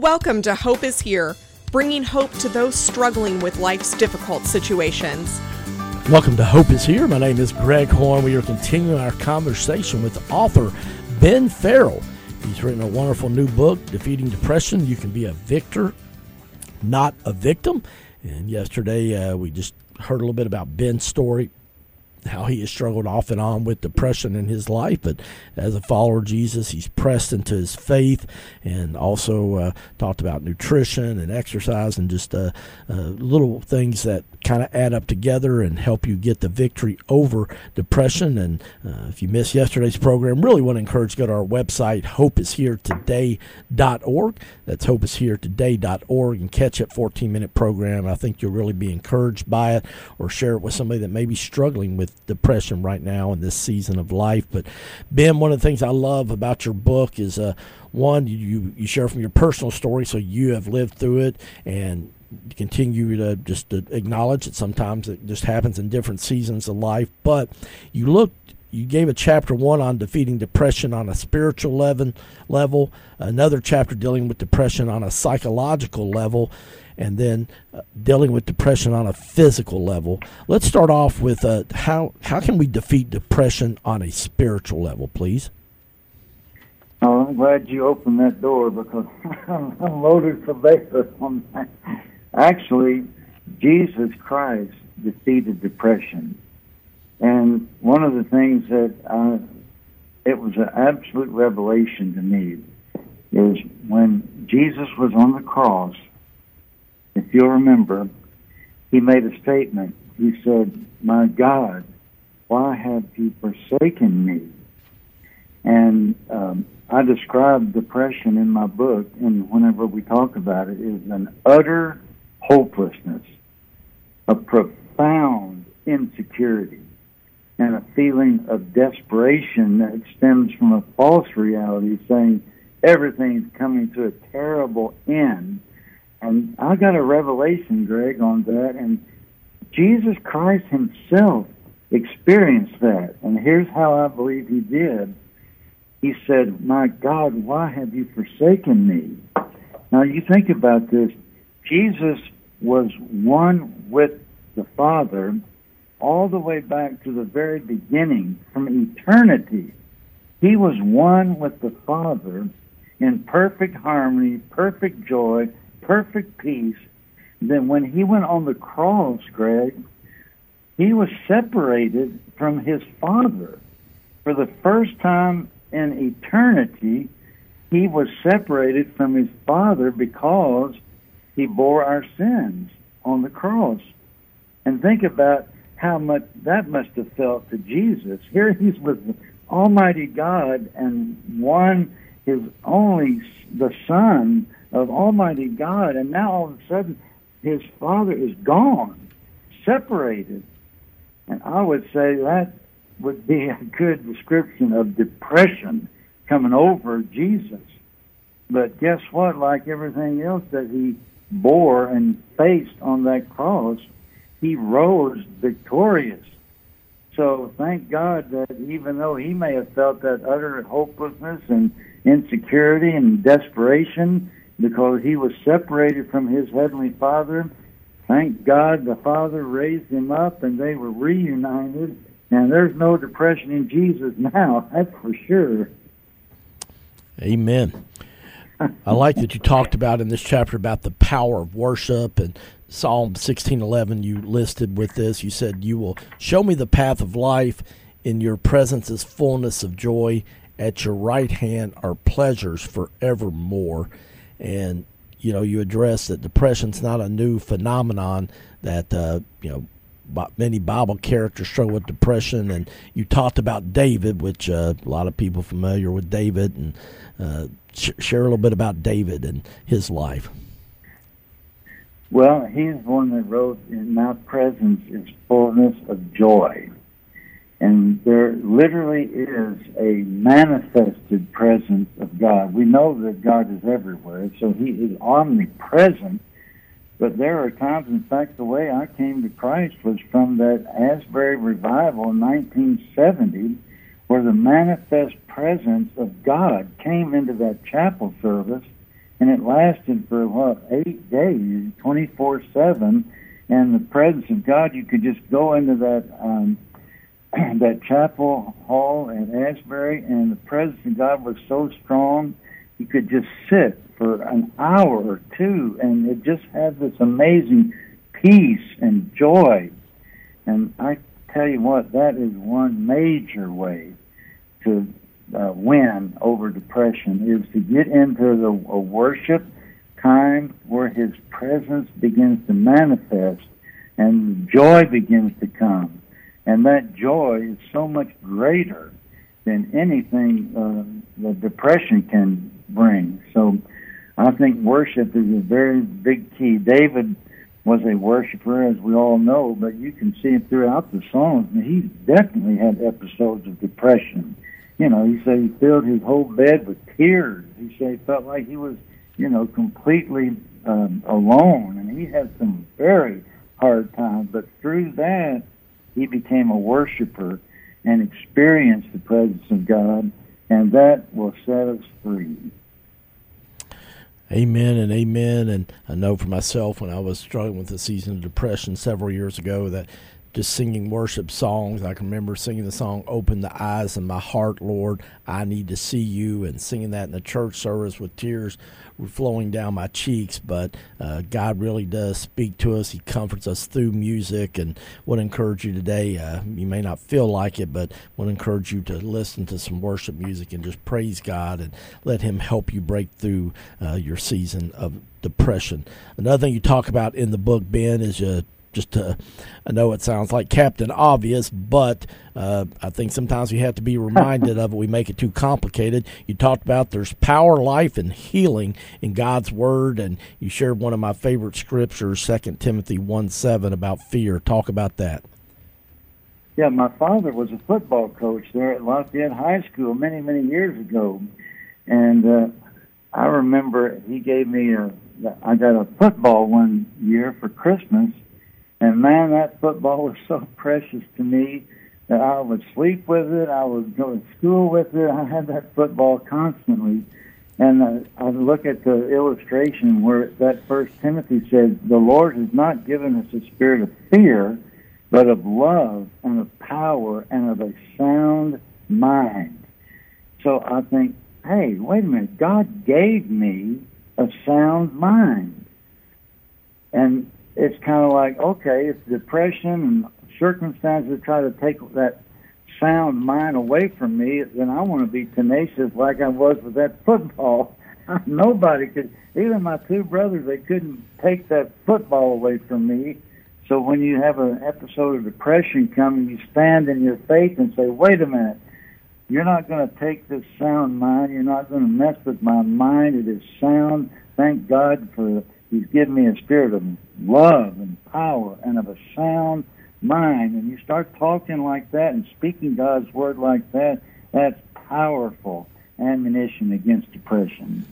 Welcome to Hope is Here, bringing hope to those struggling with life's difficult situations. Welcome to Hope is Here. My name is Greg Horn. We are continuing our conversation with author Ben Ferell. He's written a wonderful new book, Defeating Depression. You can be a victor, not a victim. And yesterday uh, we just heard a little bit about Ben's story how he has struggled off and on with depression in his life. But as a follower of Jesus, he's pressed into his faith and also uh, talked about nutrition and exercise and just uh, uh, little things that kind of add up together and help you get the victory over depression. And uh, if you missed yesterday's program, really want to encourage you to go to our website, hopeisheretoday.org. That's hopeisheretoday.org and catch that 14 minute program. I think you'll really be encouraged by it or share it with somebody that may be struggling with depression right now in this season of life. But Ben, one of the things I love about your book is uh, one, you you share from your personal story, so you have lived through it and continue to just to acknowledge that sometimes it just happens in different seasons of life. But you look you gave a chapter one on defeating depression on a spiritual level, level another chapter dealing with depression on a psychological level, and then uh, dealing with depression on a physical level. Let's start off with uh, how how can we defeat depression on a spiritual level, please? Oh, I'm glad you opened that door because I'm loaded for bear on that. Actually, Jesus Christ defeated depression. And one of the things that I, it was an absolute revelation to me is when Jesus was on the cross, if you'll remember, he made a statement. He said, My God, why have you forsaken me? And um, I describe depression in my book, and whenever we talk about it, is an utter hopelessness, a profound insecurity, and a feeling of desperation that stems from a false reality saying everything's coming to a terrible end. And I got a revelation, Greg, on that, and Jesus Christ himself experienced that. And here's how I believe he did. He said, My God, why have you forsaken me? Now you think about this. Jesus was one with the Father all the way back to the very beginning, from eternity. He was one with the Father in perfect harmony, perfect joy, perfect peace. Then when he went on the cross, Greg, he was separated from his Father. For the first time in eternity, he was separated from his Father because he bore our sins on the cross. And think about how much that must have felt to Jesus. Here he's with Almighty God and one, his only, the Son of Almighty God, and now all of a sudden his Father is gone, separated. And I would say that would be a good description of depression coming over Jesus. But guess what? Like everything else that he bore and faced on that cross, he rose victorious. So thank God that even though he may have felt that utter hopelessness and insecurity and desperation because he was separated from his heavenly Father, thank God the Father raised him up and they were reunited. And there's no depression in Jesus now, that's for sure. Amen. I like that you talked about in this chapter about the power of worship and Psalm 16:11 you listed with this you said you will show me the path of life in your presence is fullness of joy at your right hand are pleasures forevermore and you know you address that depression's not a new phenomenon that uh, you know many Bible characters struggle with depression, and you talked about David, which uh, a lot of people familiar with David, and uh, sh- share a little bit about David and his life. Well, he's one that wrote, "In my presence is fullness of joy," and there literally is a manifested presence of God. We know that God is everywhere, so He is omnipresent but there are times, in fact, the way I came to Christ was from that Asbury revival in 1970, where the manifest presence of God came into that chapel service, and it lasted for what eight days, twenty four seven, and the presence of God. You could just go into that um, that chapel hall at Asbury, and the presence of God was so strong. You could just sit for an hour or two, and it just had this amazing peace and joy. And I tell you what, that is one major way to uh, win over depression is to get into the a worship time where His presence begins to manifest and joy begins to come, and that joy is so much greater than anything uh, that depression can bring. So, I think worship is a very big key. David was a worshiper, as we all know, but you can see it throughout the songs. And he definitely had episodes of depression. You know, he said he filled his whole bed with tears. He said he felt like he was, you know, completely um, alone, and he had some very hard times. But through that, he became a worshiper and experienced the presence of God, and that will set us free. Amen and amen. And I know for myself, when I was struggling with a season of depression several years ago, that just singing worship songs. I can remember singing the song "Open the Eyes of My Heart, Lord, I Need to See You," and singing that in the church service with tears flowing down my cheeks. But uh, God really does speak to us. He comforts us through music, and would encourage you today. Uh, you may not feel like it, but would encourage you to listen to some worship music and just praise God and let Him help you break through uh, your season of depression. Another thing you talk about in the book, Ben, is uh, just to, I know it sounds like Captain Obvious, but uh, I think sometimes we have to be reminded of it. We make it too complicated. You talked about there's power, life, and healing in God's Word, and you shared one of my favorite scriptures, Second Timothy 1 7, about fear. Talk about that. Yeah, my father was a football coach there at Lafayette High School many, many years ago. And uh, I remember he gave me a, I got a football one year for Christmas and man, that football was so precious to me that I would sleep with it. I would go to school with it. I had that football constantly. And uh, I look at the illustration where that First Timothy says, "The Lord has not given us a spirit of fear, but of love and of power and of a sound mind." So I think, hey, wait a minute. God gave me a sound mind, and it's kind of like, okay, if depression and circumstances try to take that sound mind away from me, then I want to be tenacious like I was with that football. Nobody could, even my two brothers, they couldn't take that football away from me. So when you have an episode of depression come, you stand in your faith and say, wait a minute, you're not going to take this sound mind. You're not going to mess with my mind. It is sound. Thank God for He's given me a spirit of love and power and of a sound mind. And you start talking like that and speaking God's word like that, that's powerful ammunition against depression.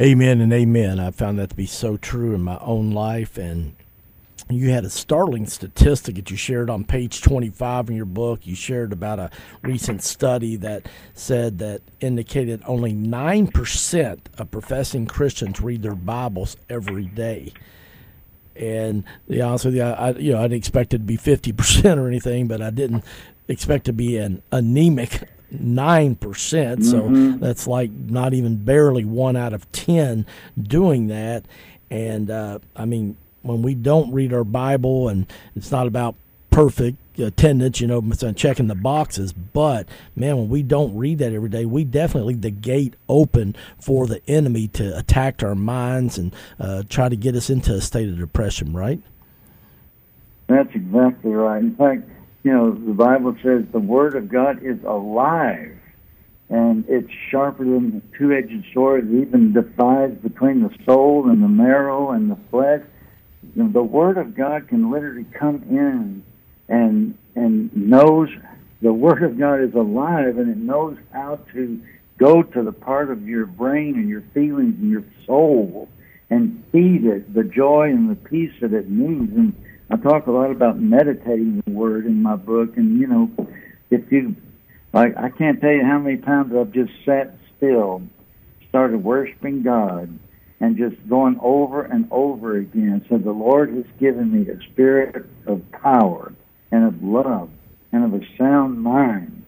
Amen and amen. I found that to be so true in my own life. And you had a startling statistic that you shared on page 25 in your book. You shared about a recent study that said that indicated only 9% of professing Christians read their Bibles every day. And to be honest with you, I, you know, I didn't expect it to be 50% or anything, but I didn't expect to be an anemic 9%. Mm-hmm. So that's like not even barely one out of 10 doing that. And uh, I mean, when we don't read our Bible, and it's not about perfect attendance, you know, checking the boxes. But man, when we don't read that every day, we definitely leave the gate open for the enemy to attack our minds and uh, try to get us into a state of depression. Right? That's exactly right. In fact, you know, the Bible says the Word of God is alive. And it's sharper than a two-edged sword. It even divides between the soul and the marrow and the flesh the Word of God can literally come in and and knows the Word of God is alive and it knows how to go to the part of your brain and your feelings and your soul and feed it the joy and the peace that it needs. And I talk a lot about meditating the Word in my book. And you know, if you like, I can't tell you how many times I've just sat still started worshiping God and just going over and over again. So the Lord has given me a spirit of power and of love and of a sound mind.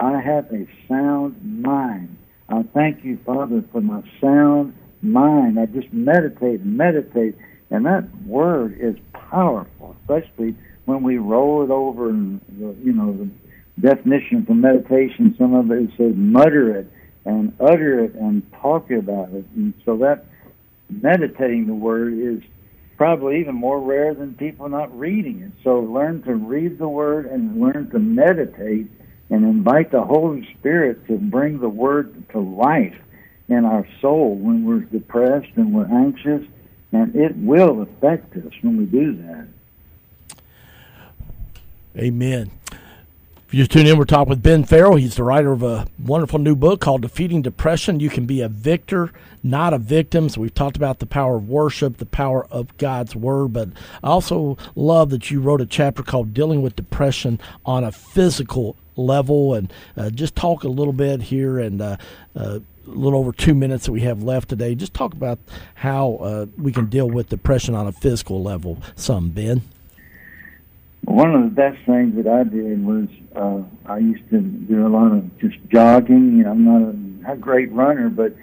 I have a sound mind. I thank you, Father, for my sound mind. I just meditate and meditate, and that word is powerful, especially when we roll it over and you know the definition for meditation. Some of it says mutter it and utter it and talk about it, and so that meditating the word is probably even more rare than people not reading it. So learn to read the word and learn to meditate and invite the Holy Spirit to bring the word to life in our soul when we're depressed and we're anxious. And it will affect us when we do that. Amen. If you just tune in, we're talking with Ben Ferell. He's the writer of a wonderful new book called Defeating Depression. You can be a victor, not a victim. So we've talked about the power of worship, the power of God's word, but I also love that you wrote a chapter called Dealing with Depression on a physical level. And uh, just talk a little bit here and uh, uh, a little over two minutes that we have left today. Just talk about how uh, we can deal with depression on a physical level. Some Ben. One of the best things that I did was uh, I used to do a lot of just jogging. You know, I'm not a, a great runner, but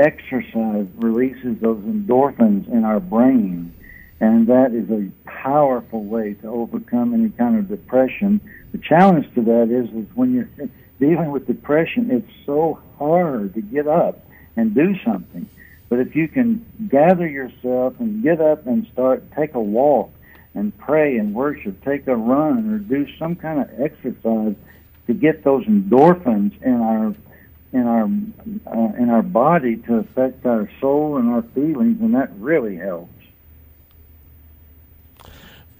exercise releases those endorphins in our brain, and that is a powerful way to overcome any kind of depression. The challenge to that is, is when you're dealing with depression, it's so hard to get up and do something. But if you can gather yourself and get up and start, take a walk, and pray and worship, take a run or do some kind of exercise to get those endorphins in our in our uh, in our body to affect our soul and our feelings, and that really helps.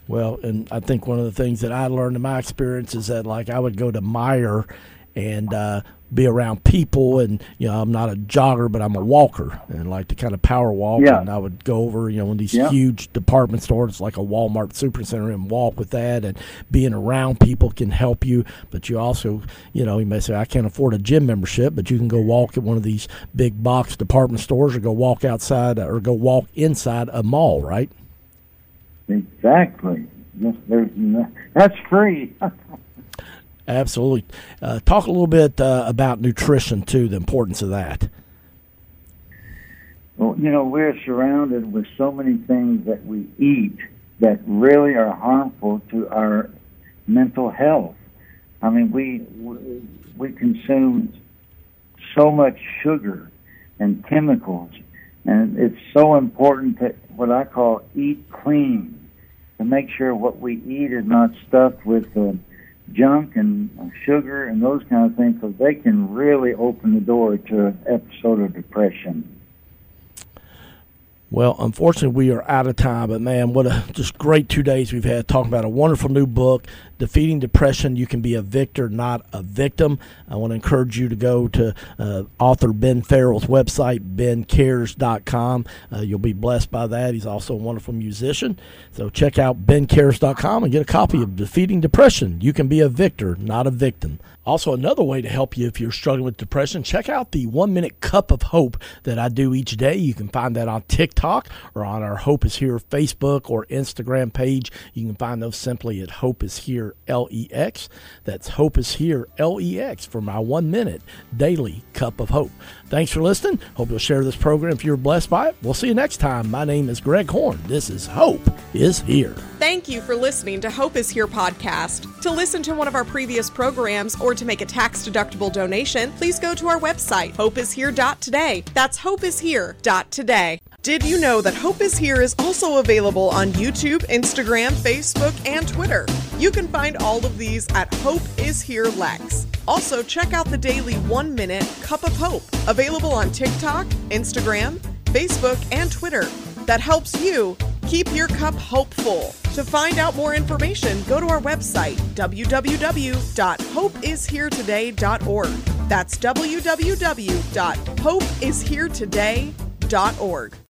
Well, and I think one of the things that I learned in my experience is that, like, I would go to Meijer and uh, be around people and you know I'm not a jogger but I'm a walker and like to kind of power walk yeah. and I would go over you know in these yeah. huge department stores like a Walmart supercenter and walk with that and being around people can help you but you also you know you may say I can't afford a gym membership but you can go walk at one of these big box department stores or go walk outside or go walk inside a mall right exactly that's free Absolutely. Uh, talk a little bit uh, about nutrition too, the importance of that. Well, you know, we're surrounded with so many things that we eat that really are harmful to our mental health. I mean, we we consume so much sugar and chemicals, and it's so important to what I call eat clean to make sure what we eat is not stuffed with. Uh, junk and sugar and those kind of things, because they can really open the door to an episode of depression. Well, unfortunately, we are out of time, but man, what a just great two days we've had talking about a wonderful new book, Defeating Depression. You can be a victor, not a victim. I want to encourage you to go to uh, author Ben Ferell's website, bencares.com. Uh, you'll be blessed by that. He's also a wonderful musician. So check out bencares.com and get a copy of Defeating Depression. You can be a victor, not a victim. Also, another way to help you if you're struggling with depression, check out the one minute cup of hope that I do each day. You can find that on TikTok or on our Hope is Here Facebook or Instagram page. You can find those simply at Hope is LEX. That's Hope is Here LEX for my one minute daily cup of hope. Thanks for listening. Hope you'll share this program if you're blessed by it. We'll see you next time. My name is Greg Horn. This is Hope is Here. Thank you for listening to Hope is Here podcast. To listen to one of our previous programs or to make a tax deductible donation, please go to our website, hopeishere.today. That's hopeishere.today. Did you know that Hope is Here is also available on YouTube, Instagram, Facebook, and Twitter? You can find all of these at Hope is Here Lex. Also, check out the daily one minute Cup of Hope, available on TikTok, Instagram, Facebook, and Twitter. That helps you keep your cup hopeful. To find out more information, go to our website, www.hopeisheretoday.org. That's www.hopeisheretoday.org.